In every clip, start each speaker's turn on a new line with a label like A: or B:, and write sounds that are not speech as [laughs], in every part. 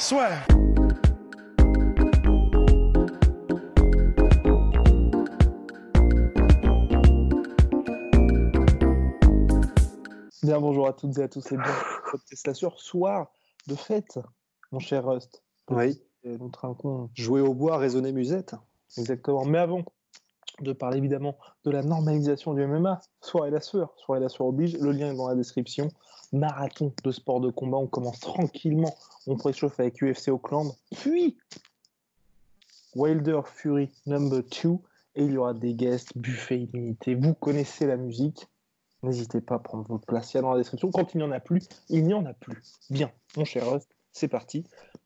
A: Soit. Bien, bonjour à toutes et à tous et bienvenue sur Tesla sur soir de fête, mon cher Rust.
B: Oui.
A: Notre incon.
B: Jouer au bois, raisonner musette.
A: Exactement. Mais avant de parler évidemment de la normalisation du MMA, soirée la sueur, soirée la sueur oblige, le lien est dans la description. Marathon de sport de combat, on commence [laughs] tranquillement, on préchauffe avec UFC Auckland, puis Wilder Fury number 2, et il y aura des guests, buffet illimité. Vous connaissez la musique, n'hésitez pas à prendre votre place, il y a dans la description. Quand il n'y en a plus, il n'y en a plus. Bien, mon cher Rust, c'est parti.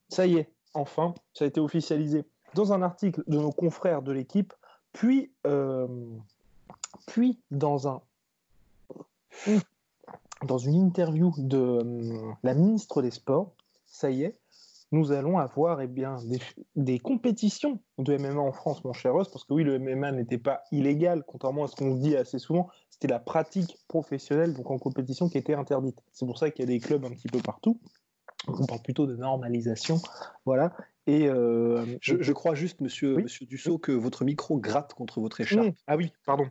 A: Ça y est, enfin, ça a été officialisé dans un article de nos confrères de l'équipe, puis, euh, puis dans, un, dans une interview de euh, la ministre des Sports, ça y est, nous allons avoir eh bien, des, des compétitions de MMA en France, mon cher Ross, parce que oui, le MMA n'était pas illégal, contrairement à ce qu'on dit assez souvent, c'était la pratique professionnelle, donc en compétition, qui était interdite. C'est pour ça qu'il y a des clubs un petit peu partout. Donc on parle plutôt de normalisation, voilà. Et euh,
B: Je, je crois juste, monsieur,
A: Oui.
B: monsieur Dussault, que votre micro gratte contre votre écharpe.
A: Mmh. Ah oui, pardon.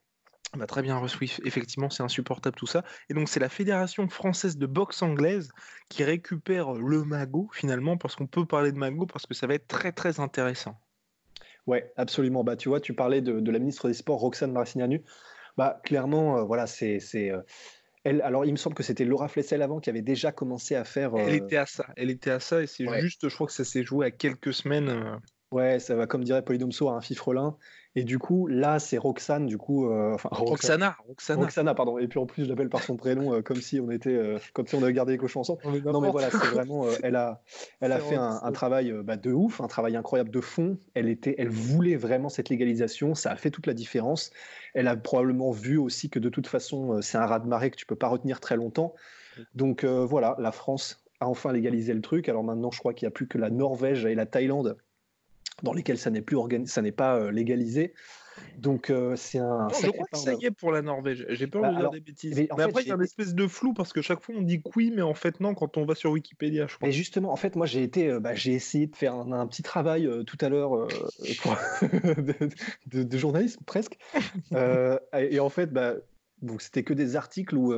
A: Bah, très bien, oui, effectivement, c'est insupportable tout ça. Et donc, c'est la Fédération française de boxe anglaise qui récupère le magot, finalement, parce qu'on peut parler de magot, parce que ça va être très, très intéressant.
B: Ouais, absolument. Bah, tu vois, tu parlais de, de la ministre des Sports, Roxane Maracignanu. Bah, clairement, euh, voilà, c'est. c'est, euh, elle, alors, il me semble que c'était Laura Flessel avant qui avait déjà commencé à faire.
A: Elle
B: euh,
A: était à ça, elle était à ça, et c'est
B: Ouais.
A: juste, je crois que ça s'est joué à quelques semaines.
B: Ouais, ça va, comme dirait Polydomso, à un fifrelin. Et du coup, là, c'est Roxane, du coup. euh, enfin.
A: Roxana, Roxana.
B: Roxana, pardon. Et puis en plus, je l'appelle par son prénom, euh, comme si on était, euh, comme si on avait gardé les cochons ensemble. Non, mais voilà, c'est vraiment, elle a, elle a fait un, travail bah, de ouf, un travail incroyable de fond. Elle était, elle voulait vraiment cette légalisation. Ça a fait toute la différence. Elle a probablement vu aussi que de toute façon, c'est un raz-de-marée que tu peux pas retenir très longtemps. Donc voilà, la France a enfin légalisé le truc. Alors maintenant, je crois qu'il n'y a plus que la Norvège et la Thaïlande dans lesquelles ça n'est plus ça n'est pas euh, légalisé. Donc euh, c'est un.
A: Non, je
B: sacré
A: crois que
B: pas
A: ça y est pour la Norvège. J'ai peur
B: Bah,
A: de dire
B: alors,
A: des bêtises.
B: mais
A: après, il y a une espèce de flou parce que chaque fois on dit oui, mais en fait non quand on va sur Wikipédia, je crois.
B: Mais justement, en fait, moi, j'ai été, euh, bah, j'ai essayé de faire un, un petit travail euh, tout à l'heure euh, [laughs] de, de- de journalisme presque. [laughs] Et, et en fait, bah, donc c'était que des articles où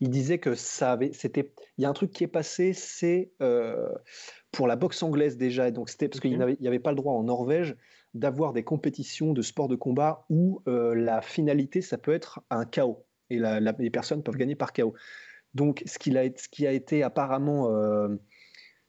B: il disait que ça avait, c'était, il y a un truc qui est passé, c'est pour la boxe anglaise déjà. Et donc c'était parce qu'il il n'y avait pas le droit en Norvège d'avoir des compétitions de sport de combat où euh, la finalité, ça peut être un chaos et la- la- les personnes peuvent gagner par chaos. Donc, ce, qu'il a, ce qui a été apparemment, euh,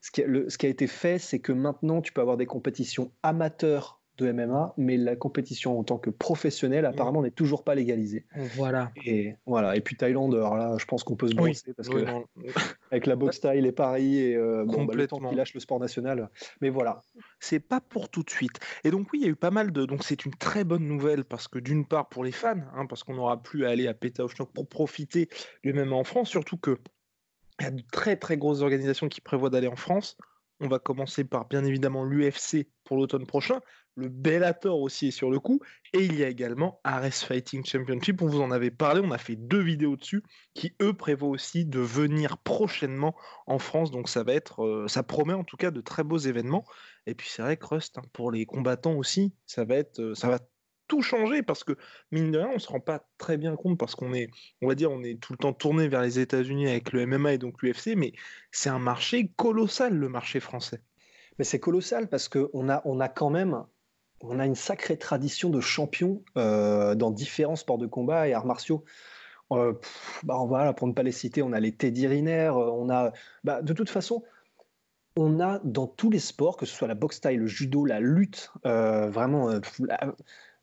B: ce, qui a, le- ce qui a été fait, c'est que maintenant, tu peux avoir des compétitions amateurs de MMA, mais la compétition en tant que professionnelle, apparemment, n'est toujours pas légalisée.
A: Voilà.
B: Et voilà. Et puis Thaïlande, alors là, je pense qu'on peut se
A: Oui,
B: brosser parce
A: Oui,
B: que
A: non. [laughs]
B: avec la boxe thaï, les paris et euh, bon, bah, le temps
A: Complètement.
B: qu'il lâche le sport national. Mais voilà.
A: c'est pas pour tout de suite. Et donc oui, il y a eu pas mal de... Donc c'est une très bonne nouvelle parce que d'une part pour les fans, hein, parce qu'on n'aura plus à aller à Pétaouchnok pour profiter du MMA en France, surtout que il y a de très très grosses organisations qui prévoient d'aller en France. On va commencer par bien évidemment l'UFC pour l'automne prochain. Le Bellator aussi est sur le coup. Et il y a également Ares Fighting Championship. On vous en avait parlé. On a fait deux vidéos dessus qui, eux, prévoient aussi de venir prochainement en France. Donc ça va être, euh, ça promet en tout cas de très beaux événements. Et puis c'est vrai que Rust, hein, pour les combattants aussi, ça va être, euh, tout changer parce que mine de rien, on se rend pas très bien compte parce qu'on est, on va dire, on est tout le temps tourné vers les États-Unis avec le MMA et donc l'UFC, mais c'est un marché colossal le marché français.
B: Mais c'est colossal parce qu'on a, on a quand même on a une sacrée tradition de champions euh, dans différents sports de combat et arts martiaux. Euh, pff, bah, voilà, pour ne pas les citer, on a les Teddy Riner, euh, on a, bah, de toute façon, on a dans tous les sports, que ce soit la boxe taille, le judo, la lutte, euh, vraiment,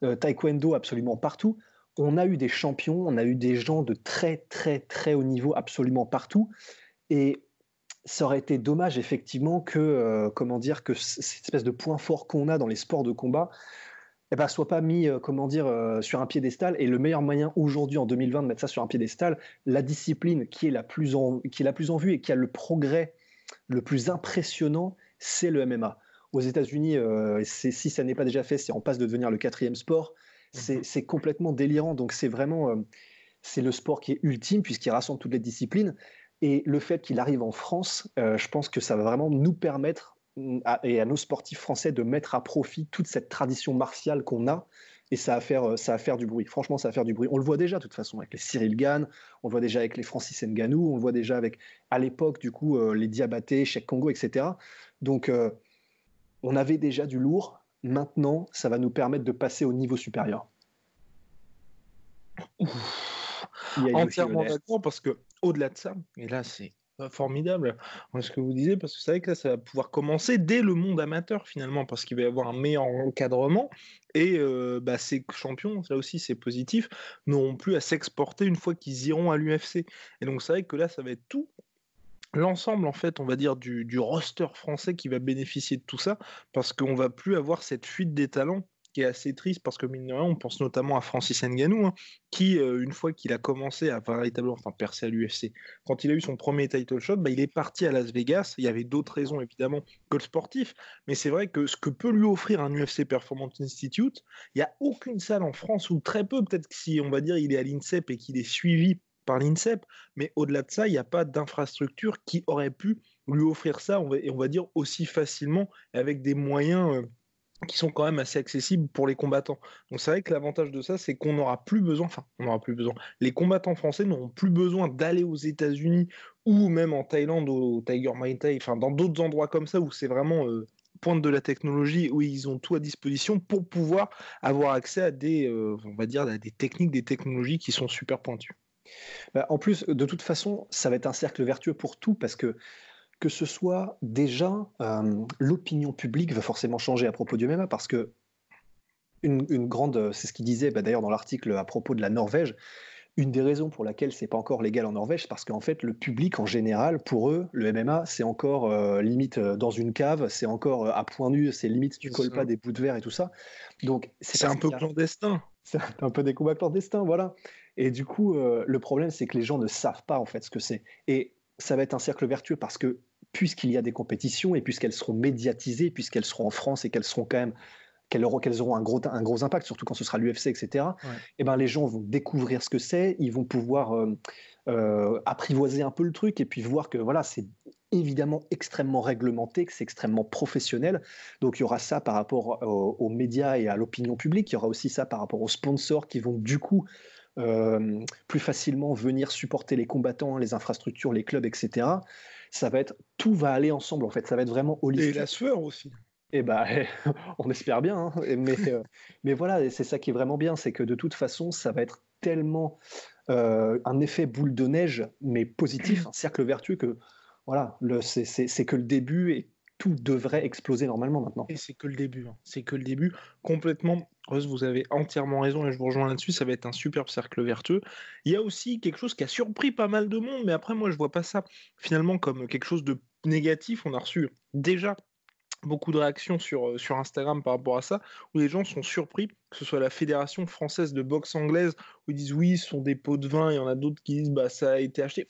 B: euh, taekwondo, absolument partout. On a eu des champions, on a eu des gens de très très très haut niveau absolument partout. Et ça aurait été dommage effectivement que, euh, comment dire, que cette espèce de point fort qu'on a dans les sports de combat eh ben, soit pas mis, euh, comment dire, sur un piédestal. Et le meilleur moyen aujourd'hui, en 2020, de mettre ça sur un piédestal, la discipline qui est la plus en, qui est la plus en vue et qui a le progrès le plus impressionnant, c'est le MMA. Aux États-Unis, si ça n'est pas déjà fait, c'est en passe de devenir le quatrième sport. C'est mhm. complètement délirant. Donc c'est vraiment, c'est le sport qui est ultime puisqu'il rassemble toutes les disciplines. Et le fait qu'il arrive en France, euh, je pense que ça va vraiment nous permettre, mm, et à nos sportifs français, de mettre à profit toute cette tradition martiale qu'on a. Et ça va, faire, euh, ça va faire du bruit. Franchement, ça va faire du bruit. On le voit déjà, de toute façon, avec les Cyril Gann, on le voit déjà avec les Francis Nganou, on le voit déjà avec, à l'époque, du coup, euh, les Diabaté, Cheikh Congo, etc. Donc, on avait déjà du lourd. Maintenant, ça va nous permettre de passer au niveau supérieur.
A: Entièrement d'accord, parce que au-delà de ça, et là c'est formidable ce que vous disiez, parce que c'est vrai que là, ça va pouvoir commencer dès le monde amateur finalement, parce qu'il va y avoir un meilleur encadrement, et euh, bah, ces champions, là aussi c'est positif, n'auront plus à s'exporter une fois qu'ils iront à l'UFC. Et donc c'est vrai que là, ça va être tout l'ensemble en fait on va dire du, roster français qui va bénéficier de tout ça parce qu'on va plus avoir cette fuite des talents qui est assez triste parce que mine de rien, on pense notamment à Francis Ngannou, hein, qui, euh, une fois qu'il a commencé à véritablement enfin, percer à l'UFC, quand il a eu son premier title shot, bah, il est parti à Las Vegas. Il y avait d'autres raisons évidemment que le sportif, mais c'est vrai que ce que peut lui offrir un UFC Performance Institute, il n'y a aucune salle en France ou très peu, peut-être si on va dire il est à l'INSEP et qu'il est suivi par l'INSEP, mais au-delà de ça, il n'y a pas d'infrastructure qui aurait pu lui offrir ça, on va, dire aussi facilement, avec des moyens. Euh, qui sont quand même assez accessibles pour les combattants. Donc c'est vrai que l'avantage de ça, c'est qu'on n'aura plus besoin, enfin, on n'aura plus besoin, les combattants français n'auront plus besoin d'aller aux États-Unis ou même en Thaïlande, au Tiger Muay Thai, enfin dans d'autres endroits comme ça où c'est vraiment euh, pointe de la technologie, où ils ont tout à disposition pour pouvoir avoir accès à des, euh, on va dire, à des techniques, des technologies qui sont super pointues.
B: Bah, en plus, de toute façon, ça va être un cercle vertueux pour tout parce que que ce soit déjà euh, l'opinion publique va forcément changer à propos du MMA parce que une, grande, c'est ce qu'il disait bah, d'ailleurs dans l'article à propos de la Norvège. Une des raisons pour laquelle c'est pas encore légal en Norvège, c'est parce qu'en fait le public en général, pour eux, le MMA c'est encore euh, limite euh, dans une cave, c'est encore à point nu, c'est limite tu colles pas des bouts de verre et tout ça.
A: Donc c'est un peu clandestin. [laughs]
B: C'est un peu des combats clandestins, voilà. Et du coup, le problème c'est que les gens ne savent pas en fait ce que c'est. Et ça va être un cercle vertueux parce que puisqu'il y a des compétitions et puisqu'elles seront médiatisées, puisqu'elles seront en France et qu'elles seront quand même qu'elles auront, un, gros, un gros impact, surtout quand ce sera l'UFC, etc., et eh ben, les gens vont découvrir ce que c'est, ils vont pouvoir euh, euh, apprivoiser un peu le truc et puis voir que voilà, c'est évidemment extrêmement réglementé, que c'est extrêmement professionnel. Donc il y aura ça par rapport aux, médias et à l'opinion publique, il y aura aussi ça par rapport aux sponsors qui vont du coup euh, plus facilement venir supporter les combattants, les infrastructures, les clubs, etc ça va être tout va aller ensemble en fait. Ça va être vraiment holistique.
A: Et la sueur aussi.
B: Et eh bah, [laughs] on espère bien. Hein. Mais, euh, [laughs] mais voilà, c'est ça qui est vraiment bien, c'est que de toute façon, ça va être tellement euh, un effet boule de neige, mais positif, un cercle vertueux que voilà, c'est que le début et tout devrait exploser normalement maintenant.
A: Et c'est que le début. Hein. C'est que le début. Complètement. Rose, vous avez entièrement raison et je vous rejoins là-dessus. Ça va être un superbe cercle vertueux. Il y a aussi quelque chose qui a surpris pas mal de monde, mais après, moi, je vois pas ça finalement comme quelque chose de négatif. On a reçu déjà beaucoup de réactions sur, euh, sur Instagram par rapport à ça, où les gens sont surpris, que ce soit la Fédération française de boxe anglaise, où ils disent oui, ce sont des pots de vin, et il y en a d'autres qui disent bah ça a été acheté.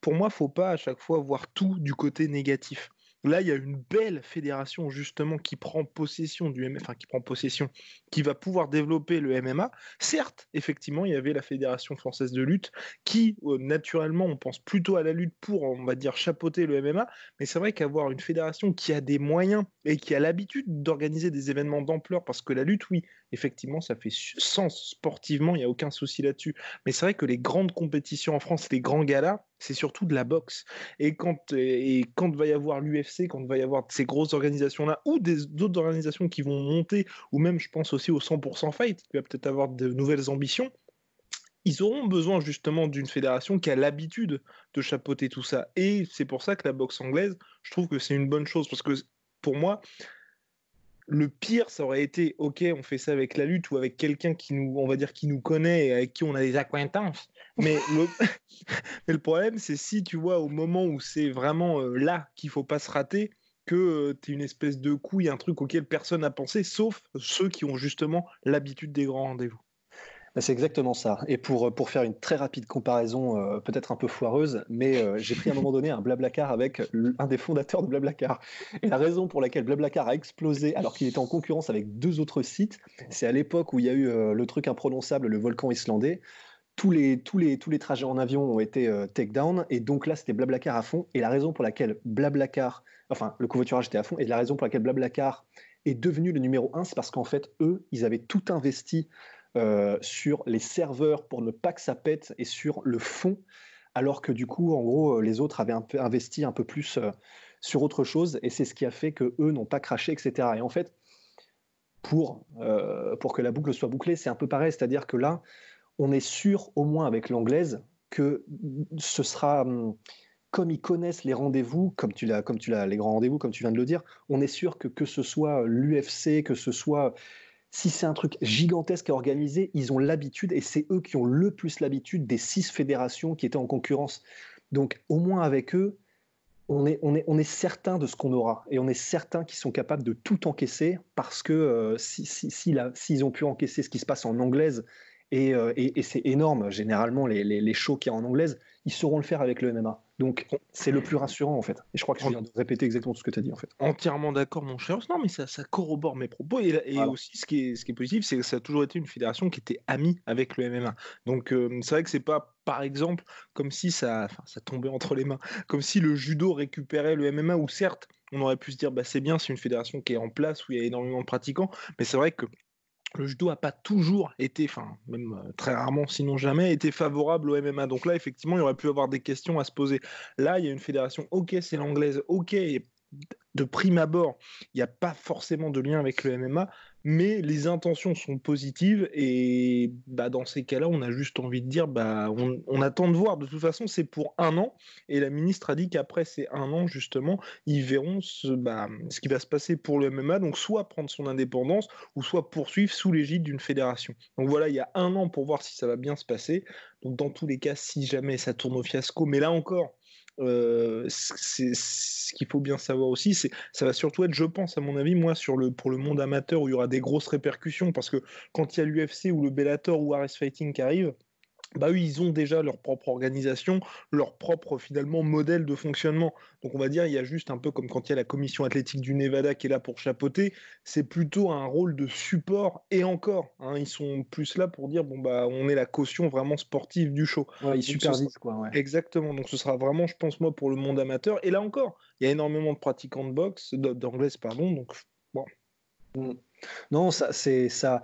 A: Pour moi, faut pas à chaque fois voir tout du côté négatif. Là, il y a une belle fédération justement qui prend possession du MMA, enfin qui prend possession, qui va pouvoir développer le MMA. Certes, effectivement, il y avait la fédération française de lutte qui, euh, naturellement, on pense plutôt à la lutte pour, on va dire, chapeauter le MMA. Mais c'est vrai qu'avoir une fédération qui a des moyens et qui a l'habitude d'organiser des événements d'ampleur, parce que la lutte, oui, effectivement, ça fait sens sportivement, il n'y a aucun souci là-dessus. Mais c'est vrai que les grandes compétitions en France, les grands galas, c'est surtout de la boxe. Et quand, et quand va y avoir l'UFC, quand va y avoir ces grosses organisations-là, ou d'autres organisations qui vont monter, ou même je pense aussi au 100% Fight, qui va peut-être avoir de nouvelles ambitions, ils auront besoin justement d'une fédération qui a l'habitude de chapeauter tout ça. Et c'est pour ça que la boxe anglaise, je trouve que c'est une bonne chose, parce que pour moi, le pire, ça aurait été, ok, on fait ça avec la lutte ou avec quelqu'un qui nous, on va dire, qui nous connaît et avec qui on a des acquaintances. Mais le, [laughs] mais le problème, c'est si tu vois au moment où c'est vraiment euh, là qu'il faut pas se rater, que euh, tu es une espèce de couille, un truc auquel personne n'a pensé, sauf ceux qui ont justement l'habitude des grands rendez-vous.
B: Bah, c'est exactement ça. Et pour, pour faire une très rapide comparaison, euh, peut-être un peu foireuse, mais euh, j'ai pris à un moment donné un Blablacar avec un des fondateurs de Blablacar. Et la raison pour laquelle Blablacar a explosé alors qu'il était en concurrence avec deux autres sites, c'est à l'époque où il y a eu le truc imprononçable, le volcan islandais. Tous les, tous, les, tous les trajets en avion ont été take down, et donc là c'était Blablacar à fond. Et la raison pour laquelle Blablacar enfin, le covoiturage était à fond. Et la raison pour laquelle Blablacar est devenu le numéro un, c'est parce qu'en fait, eux, ils avaient tout investi euh, sur les serveurs pour ne pas que ça pète et sur le fond, alors que du coup, en gros, les autres avaient investi un peu plus euh, sur autre chose. Et c'est ce qui a fait que eux n'ont pas craché, etc. Et en fait, pour, euh, pour que la boucle soit bouclée, c'est un peu pareil. C'est-à-dire que là, on est sûr, au moins avec l'anglaise, que ce sera. Hum, comme ils connaissent les rendez-vous, comme tu l'as, comme tu l'as, les grands rendez-vous, comme tu viens de le dire, on est sûr que que ce soit l'UFC, que ce soit si c'est un truc gigantesque à organiser, ils ont l'habitude et c'est eux qui ont le plus l'habitude des six fédérations qui étaient en concurrence. Donc au moins avec eux, on est, on est, on est certain de ce qu'on aura et on est certain qu'ils sont capables de tout encaisser parce que euh, si, si, s'ils ont pu encaisser ce qui se passe en anglaise euh, et, c'est énorme généralement les, les, les shows qu'il y a en anglaise, ils sauront le faire avec le MMA. Donc c'est le plus rassurant en fait. Et je crois que je viens de répéter exactement ce que tu as dit en fait.
A: Entièrement d'accord mon cher. Non mais ça, ça corrobore mes propos. Et, aussi ce qui, est, ce qui est positif, c'est que ça a toujours été une fédération qui était amie avec le MMA. Donc euh, c'est vrai que c'est pas par exemple comme si ça, ça tombait entre les mains, comme si le judo récupérait le MMA ou certes on aurait pu se dire bah c'est bien, c'est une fédération qui est en place où il y a énormément de pratiquants, mais c'est vrai que le judo n'a pas toujours été, enfin même euh, très rarement, sinon jamais, été favorable au MMA. Donc là, effectivement, il aurait pu avoir des questions à se poser. Là, il y a une fédération, ok, c'est l'anglaise, ok, de prime abord, il n'y a pas forcément de lien avec le MMA, mais les intentions sont positives et bah, dans ces cas-là, on a juste envie de dire, bah, on, attend de voir. De toute façon, c'est pour un an et la ministre a dit qu'après ces un an, justement, ils verront ce, bah, ce qui va se passer pour le MMA, donc soit prendre son indépendance ou soit poursuivre sous l'égide d'une fédération. Donc voilà, il y a un an pour voir si ça va bien se passer. Donc dans tous les cas, si jamais ça tourne au fiasco, mais là encore, euh, ce qu'il faut bien savoir aussi, c'est ça va surtout être, je pense, à mon avis, moi, sur le pour le monde amateur où il y aura des grosses répercussions, parce que quand il y a l'UFC ou le Bellator ou Ares Fighting qui arrive, bah eux, ils ont déjà leur propre organisation, leur propre finalement modèle de fonctionnement. Donc on va dire, il y a juste un peu comme quand il y a la commission athlétique du Nevada qui est là pour chapeauter, c'est plutôt un rôle de support et encore, hein, ils sont plus là pour dire bon bah on est la caution vraiment sportive du show.
B: Ouais, ils supervisent quoi. Ouais.
A: Exactement. Donc ce sera vraiment, je pense moi, pour le monde amateur. Et là encore, il y a énormément de pratiquants de boxe, d'anglaise pardon. Donc bon.
B: Mm. Non, ça c'est ça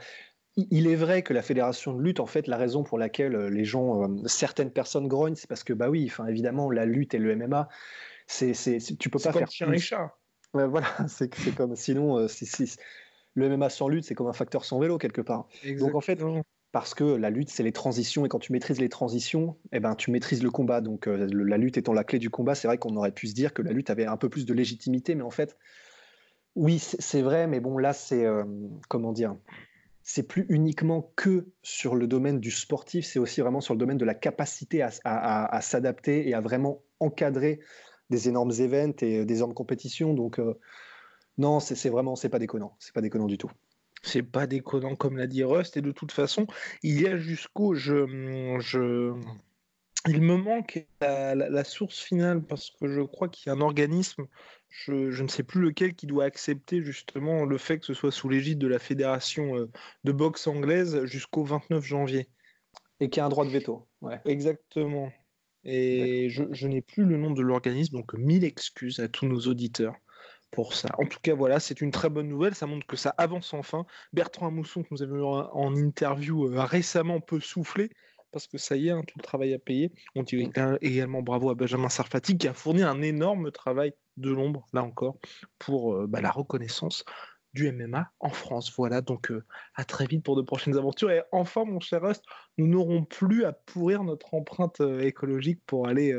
B: il est vrai que la fédération de lutte, en fait, la raison pour laquelle euh, les gens, euh, certaines personnes grognent, c'est parce que, bah oui, enfin, évidemment, la lutte et le MMA, c'est, c'est, tu peux pas faire
A: chien et chat.
B: voilà, [laughs] c'est, c'est comme, sinon, euh, le MMA sans lutte, c'est comme un facteur sans vélo quelque part. Donc en fait, parce que la lutte, c'est les transitions, et quand tu maîtrises les transitions, eh ben, tu maîtrises le combat. Donc la lutte étant la clé du combat, c'est vrai qu'on aurait pu se dire que la lutte avait un peu plus de légitimité, mais en fait, oui, c'est, vrai, mais bon, là, c'est, comment dire, c'est plus uniquement que sur le domaine du sportif, c'est aussi vraiment sur le domaine de la capacité à, s'adapter et à vraiment encadrer des énormes événements et des énormes compétitions. Donc euh, non, c'est vraiment c'est pas déconnant, c'est pas déconnant du tout.
A: C'est pas déconnant comme l'a dit Rust et de toute façon, il y a jusqu'au je, je il me manque la, source finale parce que je crois qu'il y a un organisme je, ne sais plus lequel qui doit accepter justement le fait que ce soit sous l'égide de la fédération euh, de boxe anglaise jusqu'au 29 janvier.
B: Et qui a un droit de veto.
A: Exactement. Et je, n'ai plus le nom de l'organisme, donc mille excuses à tous nos auditeurs pour ça. En tout cas, voilà, c'est une très bonne nouvelle. Ça montre que ça avance enfin. Bertrand Amousson, que nous avons eu en interview euh, récemment, peut souffler parce que ça y est, hein, tout le travail à payer. On dit également bravo à Benjamin Sarfati qui a fourni un énorme travail de l'ombre, là encore, pour euh, bah, la reconnaissance du MMA en France. Voilà, donc euh, à très vite pour de prochaines aventures. Et enfin, mon cher Rust, nous n'aurons plus à pourrir notre empreinte euh, écologique pour aller,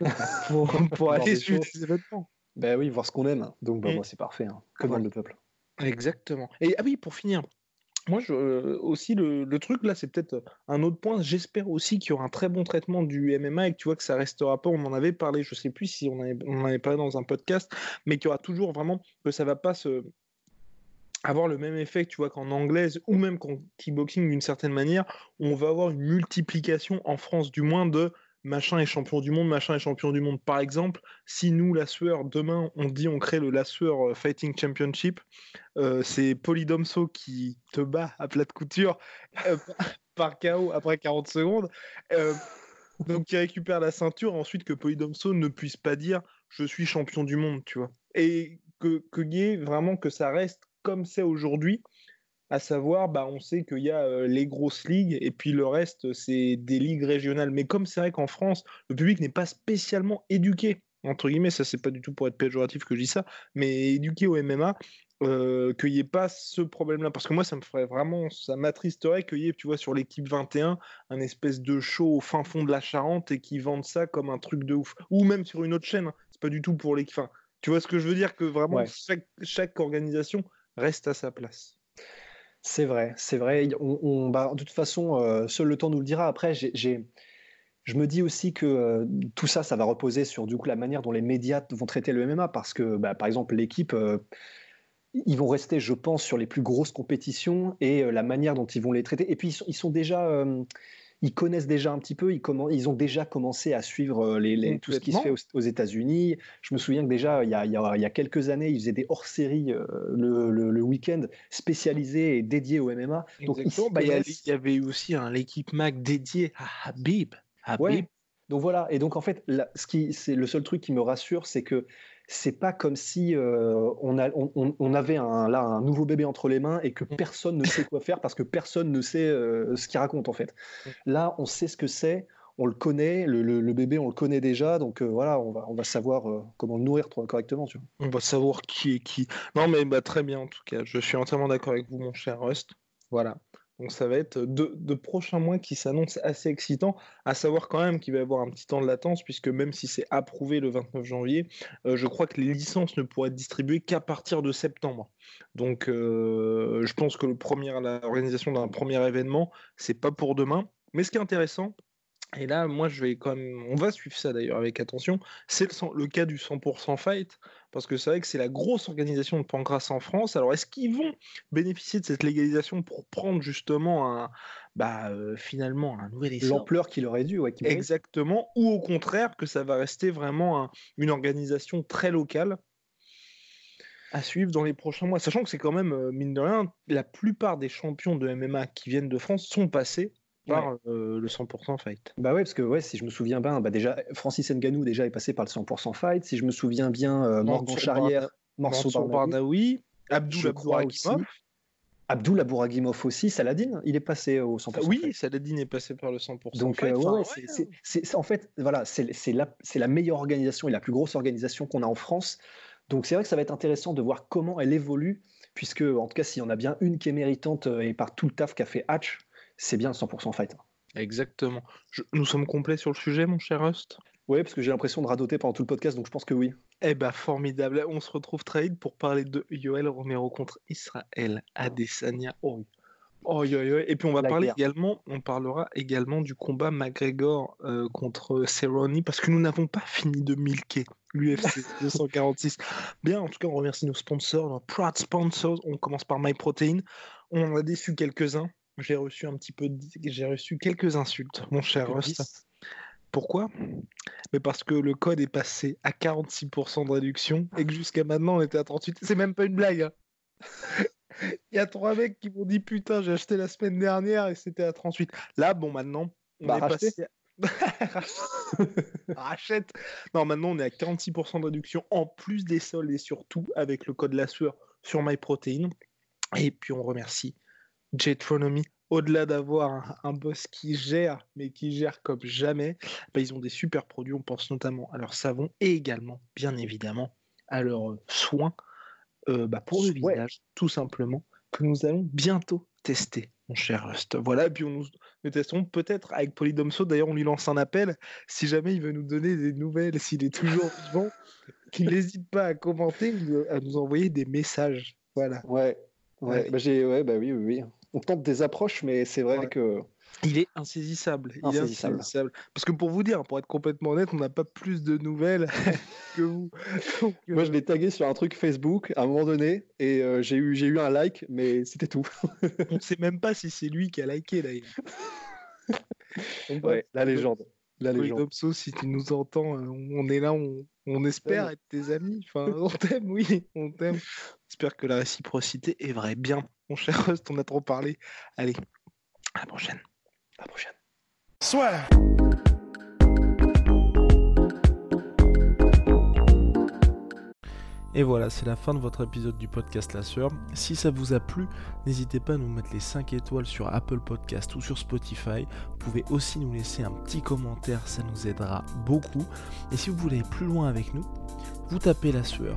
A: [laughs] pour, aller suivre des événements.
B: Ben oui, voir ce qu'on aime. Donc moi, c'est parfait. Hein. Comme le peuple.
A: Exactement. Et ah oui, pour finir, moi, je, euh, aussi, le, truc là, c'est peut-être un autre point. J'espère aussi qu'il y aura un très bon traitement du MMA et que tu vois que ça restera pas. On en avait parlé, je sais plus si on, on en avait parlé dans un podcast, mais qu'il y aura toujours vraiment que ça va pas se avoir le même effet, tu vois, qu'en anglaise ou même qu'en kickboxing d'une certaine manière, on va avoir une multiplication en France du moins de machin est champion du monde, machin est champion du monde. Par exemple, si nous, la sueur, demain, on dit on crée le la sueur euh, Fighting Championship, euh, c'est Polydomso qui te bat à plat de couture euh, [laughs] par KO après 40 secondes. donc, qui récupère la ceinture, ensuite que Polydomso ne puisse pas dire je suis champion du monde, tu vois. Et que, que vraiment que ça reste comme c'est aujourd'hui, à savoir, bah, on sait qu'il y a euh, les grosses ligues et puis le reste, c'est des ligues régionales. Mais comme c'est vrai qu'en France, le public n'est pas spécialement éduqué, entre guillemets, ça c'est pas du tout pour être péjoratif que je dis ça, mais éduqué au MMA, euh, qu'il n'y ait pas ce problème-là. Parce que moi, ça me ferait vraiment, ça m'attristerait qu'il y ait, tu vois, sur l'équipe 21, un espèce de show au fin fond de la Charente et qu'ils vendent ça comme un truc de ouf. Ou même sur une autre chaîne, hein. c'est pas du tout pour. Enfin, tu vois ce que je veux dire Que vraiment, chaque organisation reste à sa place.
B: C'est vrai, c'est vrai. On, bah, de toute façon, euh, seul le temps nous le dira. Après, j'ai, je me dis aussi que euh, tout ça, ça va reposer sur du coup la manière dont les médias vont traiter le MMA, parce que, bah, par exemple, l'équipe, euh, ils vont rester, je pense, sur les plus grosses compétitions et la manière dont ils vont les traiter. Et puis, ils sont déjà ils connaissent déjà un petit peu, ils, ils ont déjà commencé à suivre euh, les, tout ce qui se fait aux, États-Unis. Je me souviens que déjà, il y, a, il y a, quelques années, ils faisaient des hors-séries euh, le, le, week-end spécialisés et dédiés au MMA.
A: Donc, bah, il, y avait aussi l'équipe Mac dédiée à Habib.
B: Habib. Donc voilà, et donc en fait, ce qui, c'est le seul truc qui me rassure, c'est que c'est pas comme si euh, on, a, on, avait un, là un nouveau bébé entre les mains et que mm. personne ne sait quoi faire parce que personne ne sait euh, ce qu'il raconte en fait. Mm. Là, on sait ce que c'est, on le connaît, le, bébé on le connaît déjà, donc euh, voilà, on va, on va savoir comment le nourrir correctement. Tu vois.
A: On va savoir qui est qui. Non mais bah, très bien en tout cas, je suis entièrement d'accord avec vous mon cher Rust. Voilà. Donc ça va être de, prochains mois qui s'annoncent assez excitants, à savoir quand même qu'il va y avoir un petit temps de latence, puisque même si c'est approuvé le 29 janvier, euh, je crois que les licences ne pourraient être distribuées qu'à partir de septembre. Donc euh, je pense que l'organisation d'un premier événement, c'est pas pour demain. Mais ce qui est intéressant, et là, moi, je vais quand même, on va suivre ça d'ailleurs avec attention. C'est le, cas du 100% Fight, parce que c'est vrai que c'est la grosse organisation de Pancras en France. Alors, est-ce qu'ils vont bénéficier de cette légalisation pour prendre justement un, bah, euh, finalement, un nouvel
B: essor? L'ampleur qu'il aurait dû, ouais.
A: Exactement. Ou au contraire, que ça va rester vraiment une organisation très locale à suivre dans les prochains mois. Sachant que c'est quand même, euh, mine de rien, la plupart des champions de MMA qui viennent de France sont passés par euh, le 100% fight.
B: Bah ouais, parce que ouais, si je me souviens bien, bah déjà Francis Nganou déjà est passé par le 100% fight. Si je me souviens bien, euh, Morgan Charrière,
A: Morceau Bardaoui, Abdul Abouragimov.
B: Abdul Abouragimov aussi, Saladin, il est passé au 100%.
A: Oui, Saladin est passé par le 100%.
B: Donc, euh, ouais, c'est en fait, voilà, c'est la, la meilleure organisation et la plus grosse organisation qu'on a en France. Donc, c'est vrai que ça va être intéressant de voir comment elle évolue, puisque, en tout cas, s'il y en a bien une qui est méritante et par tout le taf qu'a fait Hatch, c'est bien 100% fight.
A: Exactement. nous sommes complets sur le sujet, mon cher Rust
B: Oui, parce que j'ai l'impression de radoter pendant tout le podcast, donc je pense que oui.
A: Eh ben formidable. On se retrouve très vite pour parler de Yoel Romero contre Israël Adesanya. Oh. Oh, Et puis on va parler également, on parlera également du combat McGregor euh, contre Cerrone parce que nous n'avons pas fini de milquer l'UFC 246. Bien, en tout cas, on remercie nos sponsors, nos proud sponsors. On commence par MyProtein. On en a déçu quelques-uns j'ai reçu un petit peu, j'ai reçu quelques insultes, mon cher Rust. Pourquoi? Mais parce que le code est passé à 46% de réduction et que jusqu'à maintenant on était à 38. C'est même pas une blague. Hein. [laughs] Il y a trois mecs qui m'ont dit putain, j'ai acheté la semaine dernière et c'était à 38. Là, bon, maintenant, on
B: bah, est passé. [laughs]
A: Rachète. Non, maintenant on est à 46% de réduction en plus des soldes et surtout avec le code la sueur sur MyProtein. Et puis on remercie Jetronomy, au-delà d'avoir un, boss qui gère, mais qui gère comme jamais, bah, ils ont des super produits. On pense notamment à leur savon et également, bien évidemment, à leurs soins euh, bah, pour le visage, tout simplement, que nous allons bientôt tester, mon cher Rust. Voilà, puis on nous, testons peut-être avec Polydomso. D'ailleurs, on lui lance un appel si jamais il veut nous donner des nouvelles, s'il est toujours [laughs] vivant n'hésite pas à commenter ou à nous envoyer des messages. Voilà.
B: Ouais, ouais, bah, j'ai, ouais, bah oui, oui, oui. On tente des approches, mais c'est vrai que
A: il est insaisissable. Il est insaisissable. Parce que pour vous dire, pour être complètement honnête, on n'a pas plus de nouvelles [laughs] que vous.
B: Moi, je l'ai tagué sur un truc Facebook à un moment donné et euh, j'ai eu, j'ai eu un like, mais c'était tout. [laughs]
A: on ne sait même pas si c'est lui qui a liké d'ailleurs. [laughs]
B: ouais, la légende. La légende.
A: si tu nous entends, euh, on est là, on, espère être tes amis. Enfin, on t'aime, oui, on t'aime. J'espère que la réciprocité est vraie. Bien, mon cher Rust, on a trop parlé. Allez, à la prochaine. À la prochaine. Soit.
C: Et voilà, c'est la fin de votre épisode du podcast La Sœur. Si ça vous a plu, n'hésitez pas à nous mettre les 5 étoiles sur Apple Podcast ou sur Spotify. Vous pouvez aussi nous laisser un petit commentaire, ça nous aidera beaucoup. Et si vous voulez aller plus loin avec nous, vous tapez La Sueur